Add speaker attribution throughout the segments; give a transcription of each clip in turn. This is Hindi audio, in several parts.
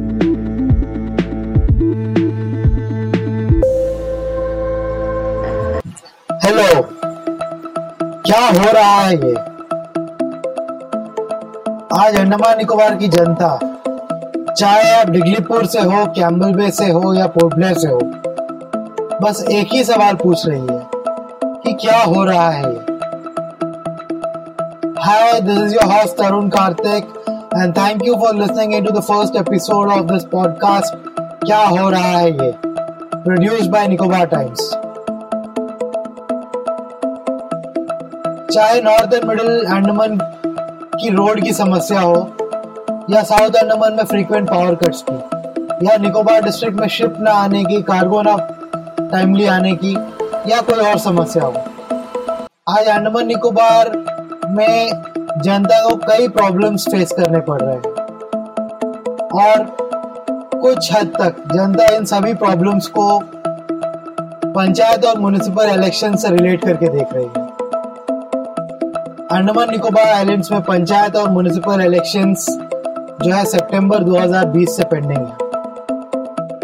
Speaker 1: हेलो क्या हो रहा है ये? आज अंडमान निकोबार की जनता चाहे आप डिगलीपुर से हो कैम्बल बे से हो या पोर्ट से हो बस एक ही सवाल पूछ रही है कि क्या हो रहा है ये? Hi, this is your host Tarun and thank you for listening into the first episode of this podcast. क्या हो रहा है ये? प्रोड्यूस्ड बाय निकोबार टाइम्स चाहे नॉर्थ एंड मिडिल अंडमान की रोड की समस्या हो, या साउथ अंडमान में फ्रीक्वेंट पावर कट्स की, या निकोबार डिस्ट्रिक्ट में शिप ना आने की कार्गो ना टाइमली आने की, या कोई और समस्या हो। आज अंडमान निकोबार में जनता को कई प्रॉब्लम्स फेस करने पड़ रहे हैं। और कुछ हद तक जनता इन सभी प्रॉब्लम्स को पंचायत और म्यूनिसिपल इलेक्शन से रिलेट करके देख रही है। अंडमान निकोबार आइलैंड्स में पंचायत और म्यूनिसिपल इलेक्शंस जो है सितंबर 2020 से पेंडिंग है।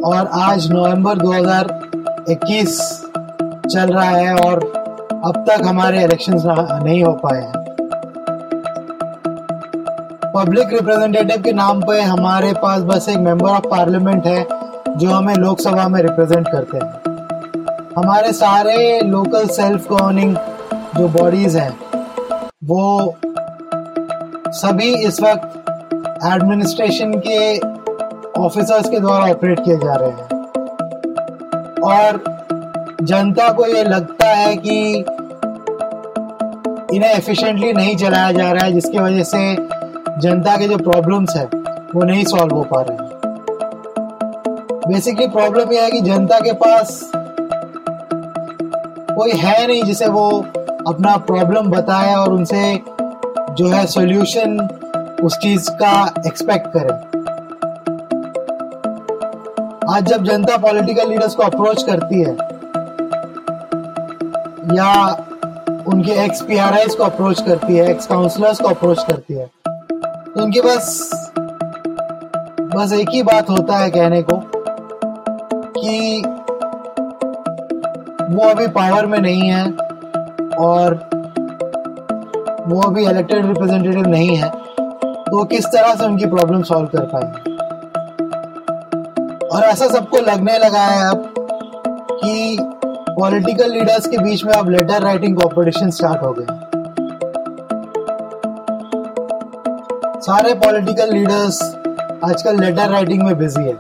Speaker 1: और आज नवंबर 2021 चल रहा है और अब तक हमारे इलेक्शंस नहीं हो पाए हैं। पब्लिक रिप्रेजेंटेटिव के नाम पे हमारे पास बस एक मेंबर ऑफ़ पार्लियामेंट है, जो हमें लोकसभा में रिप्रेजेंट करते हैं। हमारे सारे लोकल सेल्फ गवर्निंग जो बॉडीज हैं, वो सभी इस वक्त एडमिनिस्ट्रेशन के ऑफिसर्स के द्वारा ऑपरेट किए जा रहे हैं। और जनता को ये लगता है कि इन्हें एफिशिएंटली नहीं चलाया जा रहा है, जिसकी वजह से जनता के जो प्रॉब्लम्स है, वो नहीं सॉल्व हो पा रहे हैं। बेसिकली प्रॉब्लम यह है कि जनता के पास कोई है नहीं जिसे वो अपना प्रॉब्लम बताए और उनसे जो है सॉल्यूशन उस चीज़ का एक्सपेक्ट करे। आज जब जनता पॉलिटिकल लीडर्स को अप्रोच करती है, या उनके एक्स पी को अप्रोच करती है एक्स काउंसलर्स को अप्रोच करती है उनके पास बस एक ही बात होता है कहने को, कि वो अभी पावर में नहीं है और वो अभी इलेक्टेड रिप्रेजेंटेटिव नहीं है तो किस तरह से उनकी प्रॉब्लम सॉल्व कर पाएँगे और ऐसा सबको लगने लगा है अब कि पॉलिटिकल लीडर्स के बीच में अब लेटर राइटिंग कॉम्पिटिशन स्टार्ट हो गए सारे पॉलिटिकल लीडर्स आजकल लेटर राइटिंग में बिज़ी है।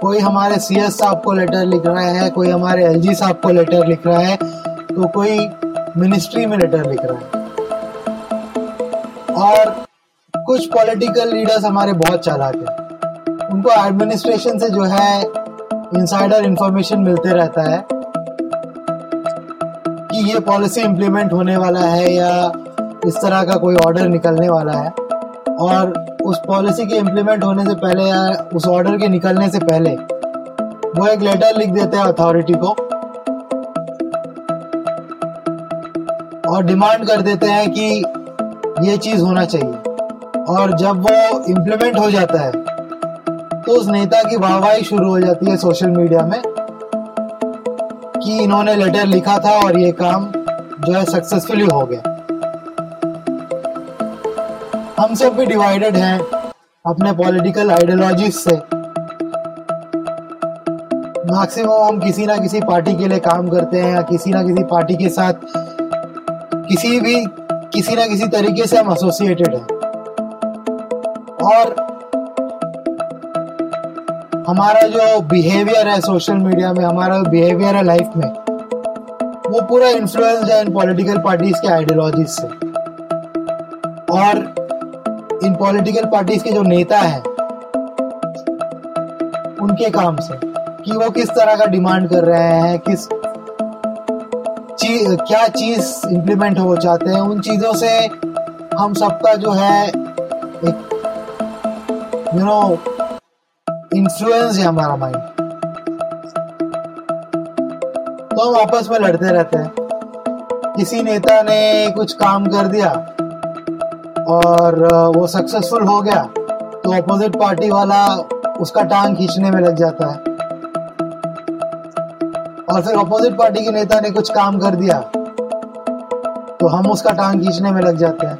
Speaker 1: कोई हमारे सीएस साहब को लेटर लिख रहा है, कोई हमारे एलजी साहब को लेटर लिख रहा है तो कोई मिनिस्ट्री में लेटर लिख रहा है। और कुछ पॉलिटिकल लीडर्स हमारे बहुत चालाक हैं। उनको एडमिनिस्ट्रेशन से जो है इनसाइडर इंफॉर्मेशन मिलते रहता है कि ये पॉलिसी इम्प्लीमेंट होने वाला है या इस तरह का कोई ऑर्डर निकलने वाला है। और उस पॉलिसी के इम्प्लीमेंट होने से पहले या उस ऑर्डर के निकलने से पहले, वो एक लेटर लिख देते हैं अथॉरिटी को और डिमांड कर देते हैं कि ये चीज़ होना चाहिए। और जब वो इम्प्लीमेंट हो जाता है तो उस नेता की वाहवाही शुरू हो जाती है सोशल मीडिया में कि इन्होंने लेटर लिखा था और ये काम जो है सक्सेसफुली हो गया। हम सब भी डिवाइडेड हैं अपने पॉलिटिकल आइडियोलॉजी से। मैक्सिमम हम किसी ना किसी पार्टी के लिए काम करते हैं या किसी ना किसी पार्टी के साथ किसी भी, किसी ना किसी तरीके से हम एसोसिएटेड हैं। और हमारा जो बिहेवियर है सोशल मीडिया में, हमारा बिहेवियर है लाइफ में, वो पूरा इन्फ्लुएंस है इन पॉलिटिकल पार्टीज़ के आइडियोलॉजी से। और इन पॉलिटिकल पार्टीज़ के जो नेता हैं उनके काम से कि वो किस तरह का डिमांड कर रहे हैं किस ची, क्या चीज़ इंप्लीमेंट हो चाहते हैं उन चीज़ों से हम सबका जो है एक यू नो इन्फ्लुएंस है हमारा माइंड तो हम आपस में लड़ते रहते हैं। किसी नेता ने कुछ काम कर दिया और वो सक्सेसफुल हो गया तो अपोजिट पार्टी वाला उसका टांग खींचने में लग जाता है। और फिर अपोजिट पार्टी के नेता ने कुछ काम कर दिया तो हम उसका टांग खींचने में लग जाते हैं।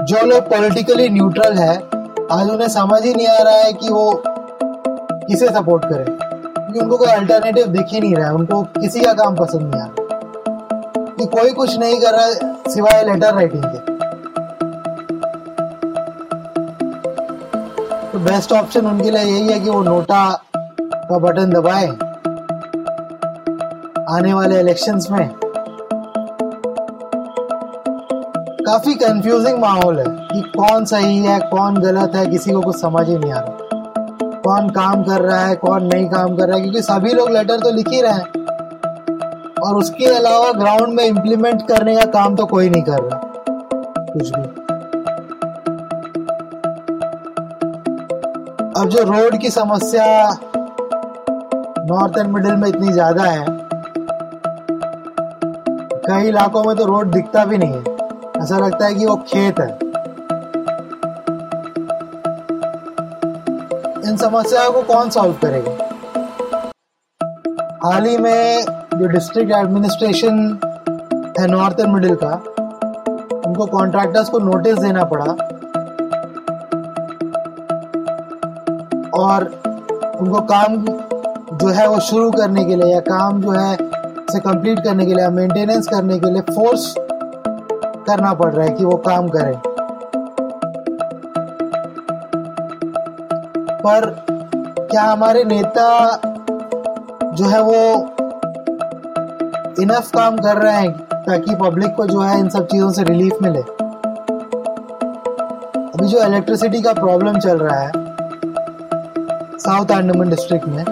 Speaker 1: जो लोग पॉलिटिकली न्यूट्रल है, आज उन्हें समझ ही नहीं आ रहा है कि वो किसे सपोर्ट करें। क्योंकि उनको कोई अल्टरनेटिव दिख ही नहीं रहा है, उनको किसी का काम पसंद नहीं आ रहा। कि कोई कुछ नहीं कर रहा सिवाय लेटर राइटिंग के। तो बेस्ट ऑप्शन उनके लिए यही है कि वो नोटा का बटन दबाए। आने वाले इलेक्शंस में। काफ़ी कंफ्यूजिंग माहौल है कि कौन सही है, कौन गलत है, किसी को कुछ समझ ही नहीं आ रहा। कौन काम कर रहा है, कौन नहीं काम कर रहा है, क्योंकि सभी लोग लेटर तो लिख ही रहे हैं। और उसके अलावा ग्राउंड में इम्प्लीमेंट करने का काम तो कोई नहीं कर रहा। कुछ भी। अब जो रोड की समस्या नॉर्थ एंड मिडिल में इतनी ज़्यादा है, कई इलाकों में तो रोड दिखता भी नहीं है। ऐसा लगता है कि वो खेत है। इन समस्याओं को कौन सॉल्व करेगा? हाल ही में जो डिस्ट्रिक्ट एडमिनिस्ट्रेशन है नॉर्थ एंड मिडिल का, उनको कॉन्ट्रैक्टर्स को नोटिस देना पड़ा और उनको काम जो है वो शुरू करने के लिए या काम जो है से कंप्लीट करने के लिए या मेंटेनेंस करने के लिए फोर्स करना पड़ रहा है कि वो काम करें। पर क्या हमारे नेता जो है वो इनफ काम कर रहे हैं ताकि पब्लिक को जो है इन सब चीज़ों से रिलीफ मिले? अभी जो इलेक्ट्रिसिटी का प्रॉब्लम चल रहा है साउथ अंडमान डिस्ट्रिक्ट में,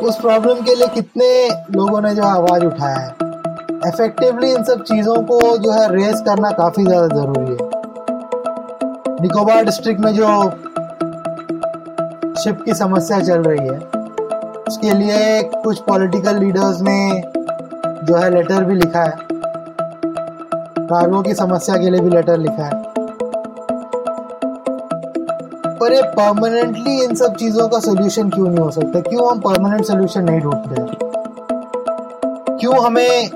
Speaker 1: उस प्रॉब्लम के लिए कितने लोगों ने जो है आवाज़ उठाया है? इफेक्टिवली इन सब चीज़ों को जो है रेस करना काफ़ी ज़्यादा ज़रूरी है। निकोबार डिस्ट्रिक्ट में जो शिप की समस्या चल रही है, उसके लिए कुछ पॉलिटिकल लीडर्स ने जो है लेटर भी लिखा है। कार्गो की समस्या के लिए भी लेटर लिखा है। पर ये परमानेंटली इन सब चीज़ों का सोल्यूशन क्यों नहीं हो सकता? क्यों हम परमानेंट सोल्यूशन नहीं ढूंढते? क्यों हमें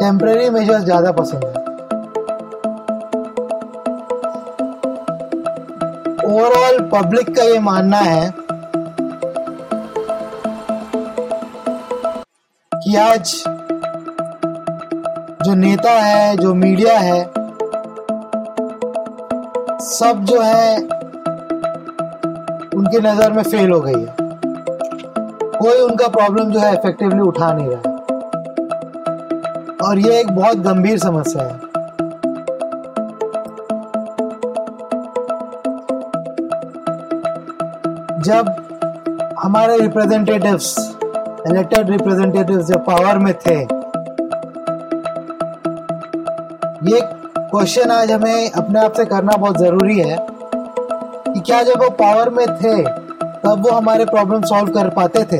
Speaker 1: टेम्पररी मेजर्स ज़्यादा पसंद है? ओवरऑल पब्लिक का ये मानना है कि आज जो नेता है, जो मीडिया है सब जो है, उनकी नज़र में फेल हो गई है। कोई उनका प्रॉब्लम जो है इफेक्टिवली उठा नहीं रहा और ये एक बहुत गंभीर समस्या है। जब हमारे रिप्रेजेंटेटिव्स इलेक्टेड रिप्रेजेंटेटिव्स जब पावर में थे, ये क्वेश्चन आज हमें अपने आप से करना बहुत ज़रूरी है कि क्या जब वो पावर में थे, तब वो हमारे प्रॉब्लम सॉल्व कर पाते थे?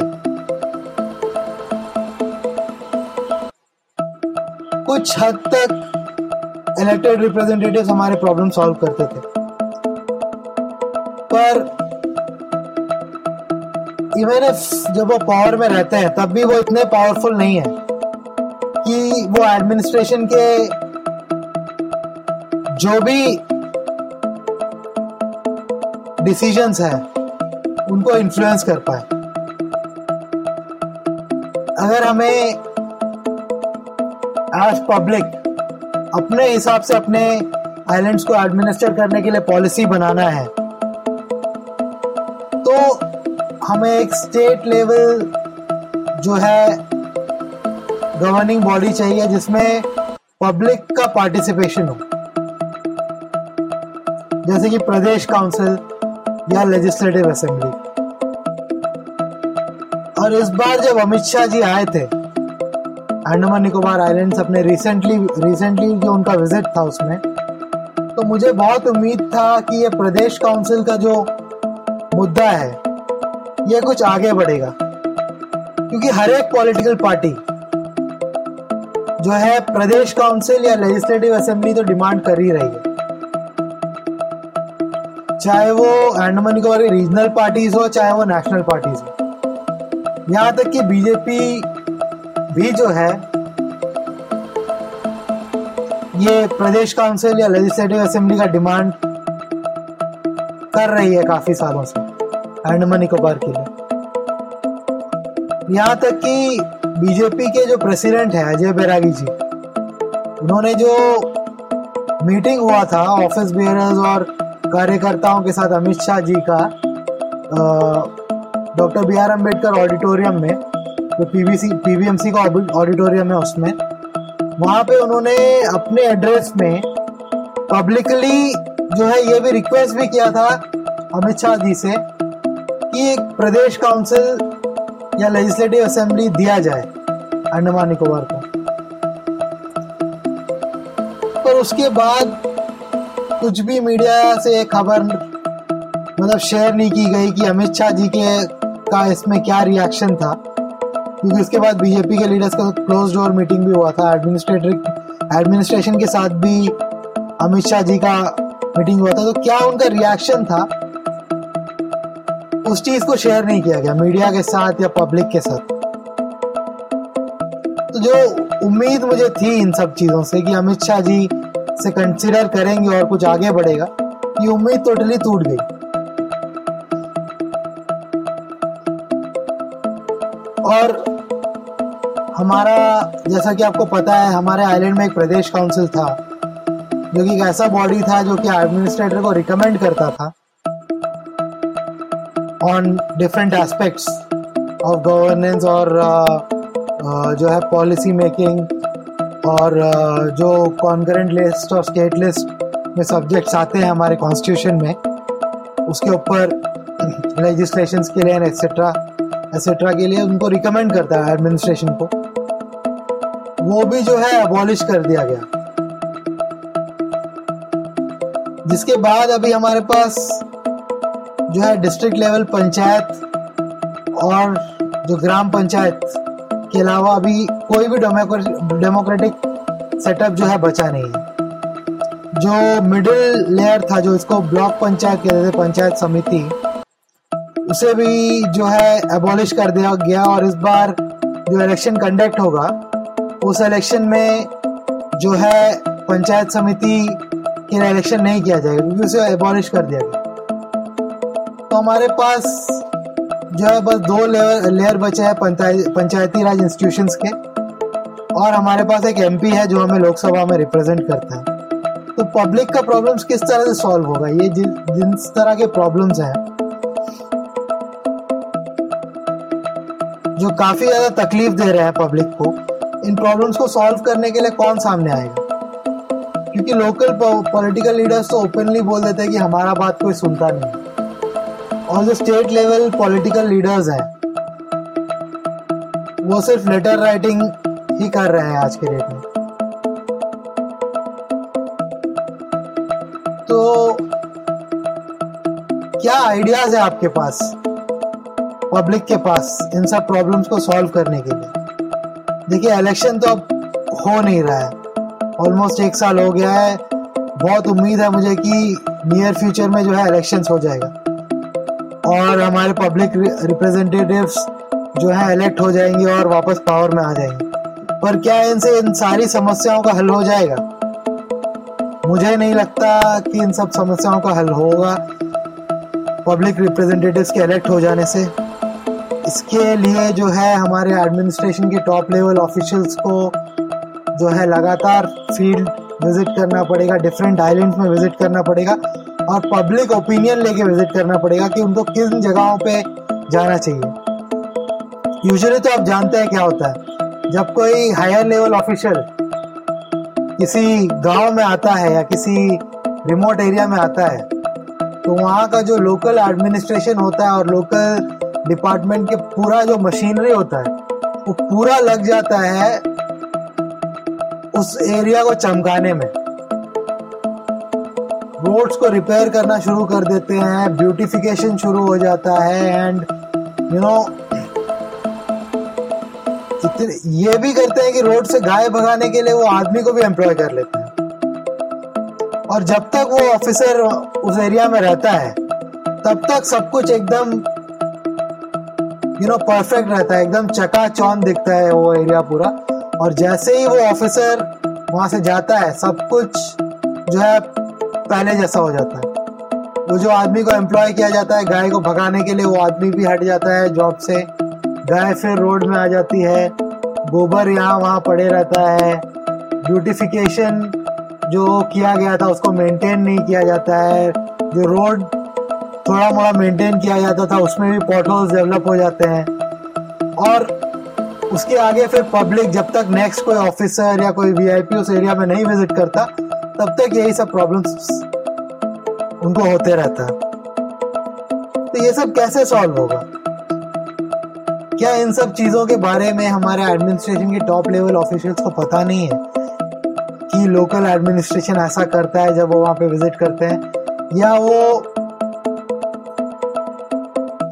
Speaker 1: कुछ हद तक इलेक्टेड रिप्रेजेंटेटिव हमारे प्रॉब्लम सॉल्व करते थे। पर इवन जब वो पावर में रहते हैं, तब भी वो इतने पावरफुल नहीं है कि वो एडमिनिस्ट्रेशन के जो भी डिसीजंस हैं, उनको इन्फ्लुएंस कर पाए। अगर हमें आज पब्लिक अपने हिसाब से अपने आइलैंड्स को एडमिनिस्टर करने के लिए पॉलिसी बनाना है तो हमें एक स्टेट लेवल जो है गवर्निंग बॉडी चाहिए जिसमें पब्लिक का पार्टिसिपेशन हो। जैसे कि प्रदेश काउंसिल या लेजिस्लेटिव असेंबली और इस बार जब अमित शाह जी आए थे अंडमान निकोबार आइलैंड्स अपने रिसेंटली रिसेंटली जो उनका विज़िट था उसमें तो मुझे बहुत उम्मीद था कि ये प्रदेश काउंसिल का जो मुद्दा है, ये कुछ आगे बढ़ेगा। क्योंकि हर एक पॉलिटिकल पार्टी जो है, प्रदेश काउंसिल या लेजिस्लेटिव असेंबली तो डिमांड कर ही रही है। चाहे वो अंडमान निकोबार की रीजनल पार्टीज़ हो, चाहे वो नेशनल पार्टीज़ हो। यहाँ तक कि बीजेपी भी जो है, ये प्रदेश काउंसिल या लेजिस्लेटिव असेंबली का डिमांड कर रही है काफ़ी सालों से अंडमान निकोबार के लिए। यहाँ तक कि बीजेपी के जो प्रेसिडेंट है अजय बैरागी जी, उन्होंने जो मीटिंग हुआ था ऑफ़िस बेयरर्स और कार्यकर्ताओं के साथ अमित शाह जी का doctor B R Ambedkar auditorium में, जो पीबीसी पीबीएमसी का ऑडिटोरियम है उसमें, वहाँ पे उन्होंने अपने एड्रेस में पब्लिकली जो है ये भी रिक्वेस्ट भी किया था अमित शाह जी से कि एक प्रदेश काउंसिल या लेजिस्लेटिव असेंबली दिया जाए अंडमान निकोबार को। पर उसके बाद कुछ भी मीडिया से खबर मतलब शेयर नहीं की गई कि अमित शाह जी के का इसमें क्या रिएक्शन था। क्योंकि उसके बाद बीजेपी के लीडर्स का क्लोज डोर मीटिंग भी हुआ था। एडमिनिस्ट्रेटर एडमिनिस्ट्रेशन के साथ भी अमित शाह जी का मीटिंग हुआ था। तो क्या उनका रिएक्शन था? उस चीज़ को शेयर नहीं किया गया मीडिया के साथ या पब्लिक के साथ। तो जो उम्मीद मुझे थी इन सब चीज़ों से कि अमित शाह जी से कंसिडर करेंगे और कुछ आगे बढ़ेगा ये उम्मीद टोटली टूट गई। और हमारा जैसा कि आपको पता है हमारे आइलैंड में एक प्रदेश काउंसिल था जो कि एक ऐसा बॉडी था जो कि एडमिनिस्ट्रेटर को रिकमेंड करता था on different aspects of governance और uh, uh, जो है पॉलिसी मेकिंग और जो कॉन्करेंट लिस्ट और स्टेट लिस्ट में सब्जेक्ट्स आते हैं हमारे कॉन्स्टिट्यूशन में, उसके ऊपर लेजिस्लेशन के लिए एक्सेट्रा एक्सेट्रा के लिए उनको रिकमेंड करता है एडमिनिस्ट्रेशन को। वो भी जो है अबॉलिश कर दिया गया। जिसके बाद अभी हमारे पास जो है डिस्ट्रिक्ट लेवल पंचायत और जो ग्राम पंचायत के अलावा अभी कोई भी डेमोक्रेटिक सेटअप जो है बचा नहीं है। जो मिडिल लेयर था, जो इसको ब्लॉक पंचायत कहते थे, पंचायत समिति, उसे भी जो है एबॉलिश कर दिया गया और इस बार जो इलेक्शन कंडक्ट होगा, उस इलेक्शन में जो है पंचायत समिति कि इलेक्शन नहीं किया जाएगा, क्योंकि उसे एबॉलिश कर दिया गया। तो हमारे पास जो है बस दो लेयर लेयर बचे हैं पंचायती राज इंस्टीट्यूशंस के। और हमारे पास एक एमपी है जो हमें लोकसभा में रिप्रेजेंट करता है। तो पब्लिक का प्रॉब्लम्स किस तरह से सॉल्व होगा? ये जिन जिस तरह के प्रॉब्लम्स हैं, जो काफ़ी ज़्यादा तकलीफ़ दे रहे हैं पब्लिक को, इन प्रॉब्लम्स को सॉल्व करने के लिए कौन सामने आएगा? क्योंकि लोकल पॉलिटिकल लीडर्स तो ओपनली बोल देते हैं कि हमारा बात कोई सुनता नहीं और जो स्टेट लेवल पॉलिटिकल लीडर्स हैं, वो सिर्फ़ लेटर राइटिंग ही कर रहे हैं आज के डेट में। तो क्या आइडियाज़ है आपके पास? पब्लिक के पास, इन सब प्रॉब्लम्स को सॉल्व करने के लिए। देखिए इलेक्शन तो अब हो नहीं रहा है। ऑलमोस्ट एक साल हो गया है। बहुत उम्मीद है मुझे कि नियर फ्यूचर में जो है इलेक्शन हो जाएगा। और हमारे पब्लिक रिप्रेजेंटेटिव्स जो है इलेक्ट हो जाएँगे और वापस पावर में आ जाएँगे। पर क्या इनसे इन सारी समस्याओं का हल हो जाएगा? मुझे नहीं लगता कि इन सब समस्याओं का हल होगा पब्लिक रिप्रेजेंटेटिव्स के इलेक्ट हो जाने से। इसके लिए जो है, हमारे एडमिनिस्ट्रेशन के टॉप लेवल ऑफिशियल्स को जो है, लगातार फ़ील्ड विज़िट करना पड़ेगा डिफरेंट आइलैंड में विज़िट करना पड़ेगा और पब्लिक ओपिनियन लेके विज़िट करना पड़ेगा कि उनको किन जगहों पे जाना चाहिए। यूजुअली तो आप जानते हैं क्या होता है। जब कोई हायर लेवल ऑफिशियल किसी गाँव में आता है या किसी रिमोट एरिया में आता है तो वहाँ का जो लोकल एडमिनिस्ट्रेशन होता है और लोकल डिपार्टमेंट के पूरा जो मशीनरी होता है, वो पूरा लग जाता है उस एरिया को चमकाने में। रोड्स को रिपेयर करना शुरू कर देते हैं ब्यूटिफिकेशन शुरू हो जाता है एंड यू नो ये भी करते हैं कि रोड से गाय भगाने के लिए वो आदमी को भी एम्प्लॉय कर लेते हैं। और जब तक वो ऑफिसर उस एरिया में रहता है, तब तक सब कुछ एकदम यू नो परफेक्ट रहता है, एकदम चका चौन दिखता है वो एरिया पूरा। और जैसे ही वो ऑफिसर वहाँ से जाता है, सब कुछ जो है पहले जैसा हो जाता है। वो जो आदमी को एम्प्लॉय किया जाता है, गाय को भगाने के लिए वो आदमी भी हट जाता है जॉब से। गाय फिर रोड में आ जाती है, गोबर यहाँ वहाँ पड़े रहता है। ब्यूटिफिकेशन जो किया गया था, उसको मेंटेन नहीं किया जाता है। जो रोड थोड़ा मोड़ा मेंटेन किया जाता था, उसमें भी पॉटहोल्स डेवलप हो जाते हैं। और उसके आगे फिर पब्लिक जब तक नेक्स्ट कोई ऑफिसर या कोई वीआईपी उस एरिया में नहीं विज़िट करता, तब तक यही सब प्रॉब्लम्स उनको होते रहता तो ये सब कैसे सॉल्व होगा? क्या इन सब चीज़ों के बारे में हमारे एडमिनिस्ट्रेशन के टॉप लेवल ऑफिशियल्स को पता नहीं है कि लोकल एडमिनिस्ट्रेशन ऐसा करता है जब वो वहाँ पे विज़िट करते हैं? या वो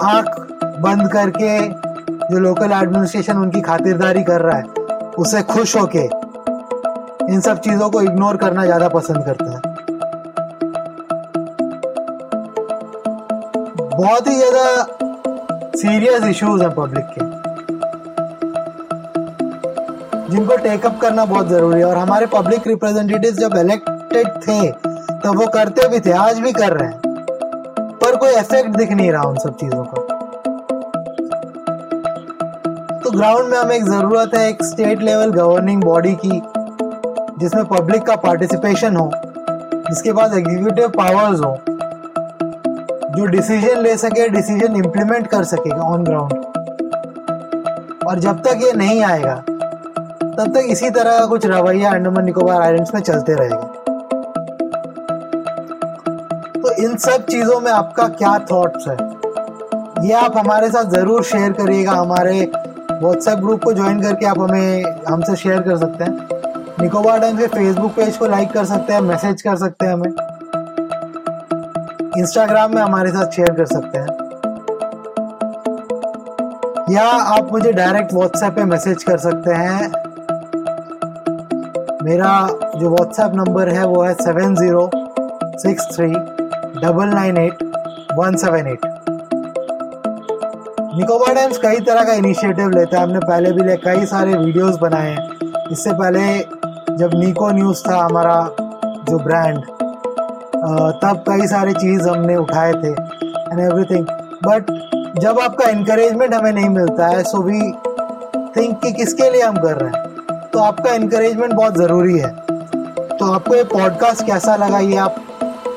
Speaker 1: आँख बंद करके जो लोकल एडमिनिस्ट्रेशन उनकी खातिरदारी कर रहा है उसे खुश होके इन सब चीज़ों को इग्नोर करना ज़्यादा पसंद करते हैं। बहुत ही ज़्यादा सीरियस इश्यूज़ हैं पब्लिक के। जिनको टेकअप करना बहुत ज़रूरी है। और हमारे पब्लिक रिप्रेजेंटेटिव जब इलेक्टेड थे, तब वो करते भी थे, आज भी कर रहे हैं। पर कोई इफ़ेक्ट दिख नहीं रहा उन सब चीज़ों का। ग्राउंड में हमें एक ज़रूरत है एक स्टेट लेवल गवर्निंग बॉडी की, जिसमें पब्लिक का पार्टिसिपेशन हो, जिसके पास एग्जीक्यूटिव पावर्स हो, जो डिसीज़न ले सके डिसीज़न इंप्लीमेंट कर सकेगा ऑन ग्राउंड और जब तक ये नहीं आएगा, तब तक इसी तरह का कुछ रवैया अंडमान निकोबार आइलैंड्स में चलते रहेगा. तो इन सब चीज़ों में आपका क्या थॉट्स है? ये आप हमारे साथ ज़रूर शेयर करिएगा, हमारे व्हाट्सएप ग्रुप को ज्वाइन करके आप हमें, हमसे शेयर कर सकते हैं। निकोबार टाइम के फेसबुक पेज को लाइक कर सकते हैं मैसेज कर सकते हैं हमें। इंस्टाग्राम में हमारे साथ शेयर कर सकते हैं। या आप मुझे डायरेक्ट व्हाट्सएप पे मैसेज कर सकते हैं। मेरा जो व्हाट्सएप नंबर है, वो है seven zero six three double nine eight one seven eight Nicobar Times कई तरह का इनिशिएटिव लेता है। हमने पहले भी ले कई सारे वीडियोस बनाए हैं। इससे पहले जब निको न्यूज़ था हमारा जो ब्रांड तब कई सारे चीज़ हमने उठाए थे एंड एवरीथिंग बट जब आपका इंकरेजमेंट हमें नहीं मिलता है सो वी थिंक कि किसके लिए हम कर रहे हैं? तो आपका इंकरेजमेंट बहुत ज़रूरी है। तो आपको ये पॉडकास्ट कैसा लगा ये आप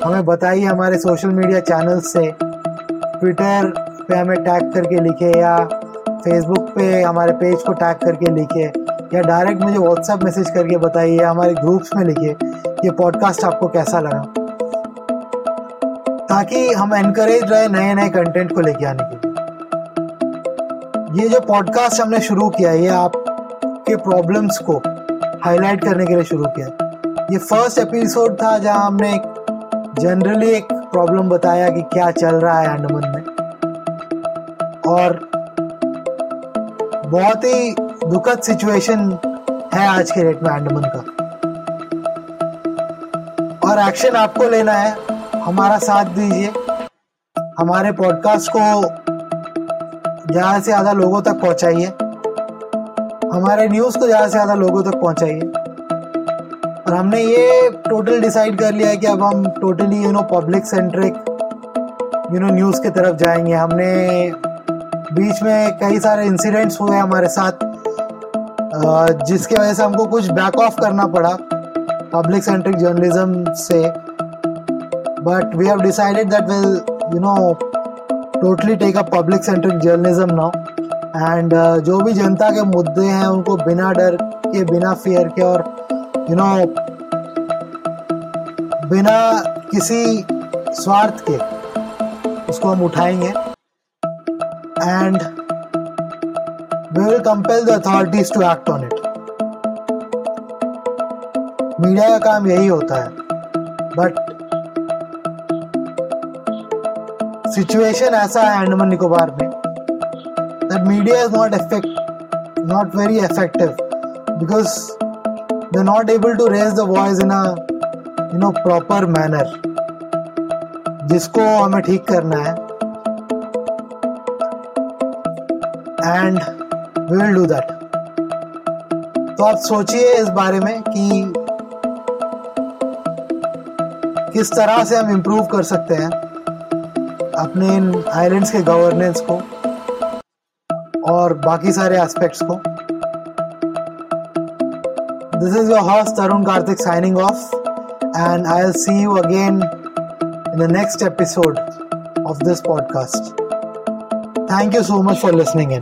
Speaker 1: हमें बताइए हमारे सोशल मीडिया चैनल से। ट्विटर पे हमें टैग करके लिखे या फेसबुक पे हमारे पेज को टैग करके लिखे या डायरेक्ट मुझे व्हाट्सएप मैसेज करके बताइए या हमारे ग्रुप्स में लिखिए ये पॉडकास्ट आपको कैसा लगा। ताकि हम एनकरेज रहे नए नए कंटेंट को लेके आने के लिए। ये जो पॉडकास्ट हमने शुरू किया, ये आपके प्रॉब्लम्स को हाईलाइट करने के लिए शुरू किया। ये फ़र्स्ट एपिसोड था जहाँ हमने जनरली एक प्रॉब्लम बताया कि क्या चल रहा है अंडमान में। और बहुत ही दुखद सिचुएशन है आज के डेट में अंडमान का। और एक्शन आपको लेना है, हमारा साथ दीजिए। हमारे पॉडकास्ट को ज़्यादा से ज़्यादा लोगों तक पहुंचाइए। हमारे न्यूज़ को ज़्यादा से ज़्यादा लोगों तक पहुंचाइए। और हमने ये टोटल डिसाइड कर लिया है कि अब हम totally you know public centric you know news की तरफ़ जाएँगे। हमने बीच में कई सारे इंसिडेंट्स हुए हमारे साथ जिसकी वजह से हमको कुछ बैक ऑफ़ करना पड़ा पब्लिक सेंट्रिक जर्नलिज्म से। But we have decided that will you know totally take a public centric journalism now and जो भी जनता के मुद्दे हैं उनको बिना डर के बिना फियर के और यू you नो know, बिना किसी स्वार्थ के उसको हम उठाएँगे। And we will compel the authorities to act on it media का काम यही होता है बट सिचुएशन ऐसा है अंडमान निकोबार में that media is not effect not very effective because they're not able to raise the voice in a you know proper manner जिसको हमें ठीक करना है and we will do that तो आप सोचिए इस बारे में कि किस तरह से हम इम्प्रूव कर सकते हैं अपने इन आइलैंड्स के गवर्नेंस को और बाकी सारे एस्पेक्ट्स को। This is your host Tarun Kartik signing off and I will see you again in the next episode of this podcast thank you so much for listening in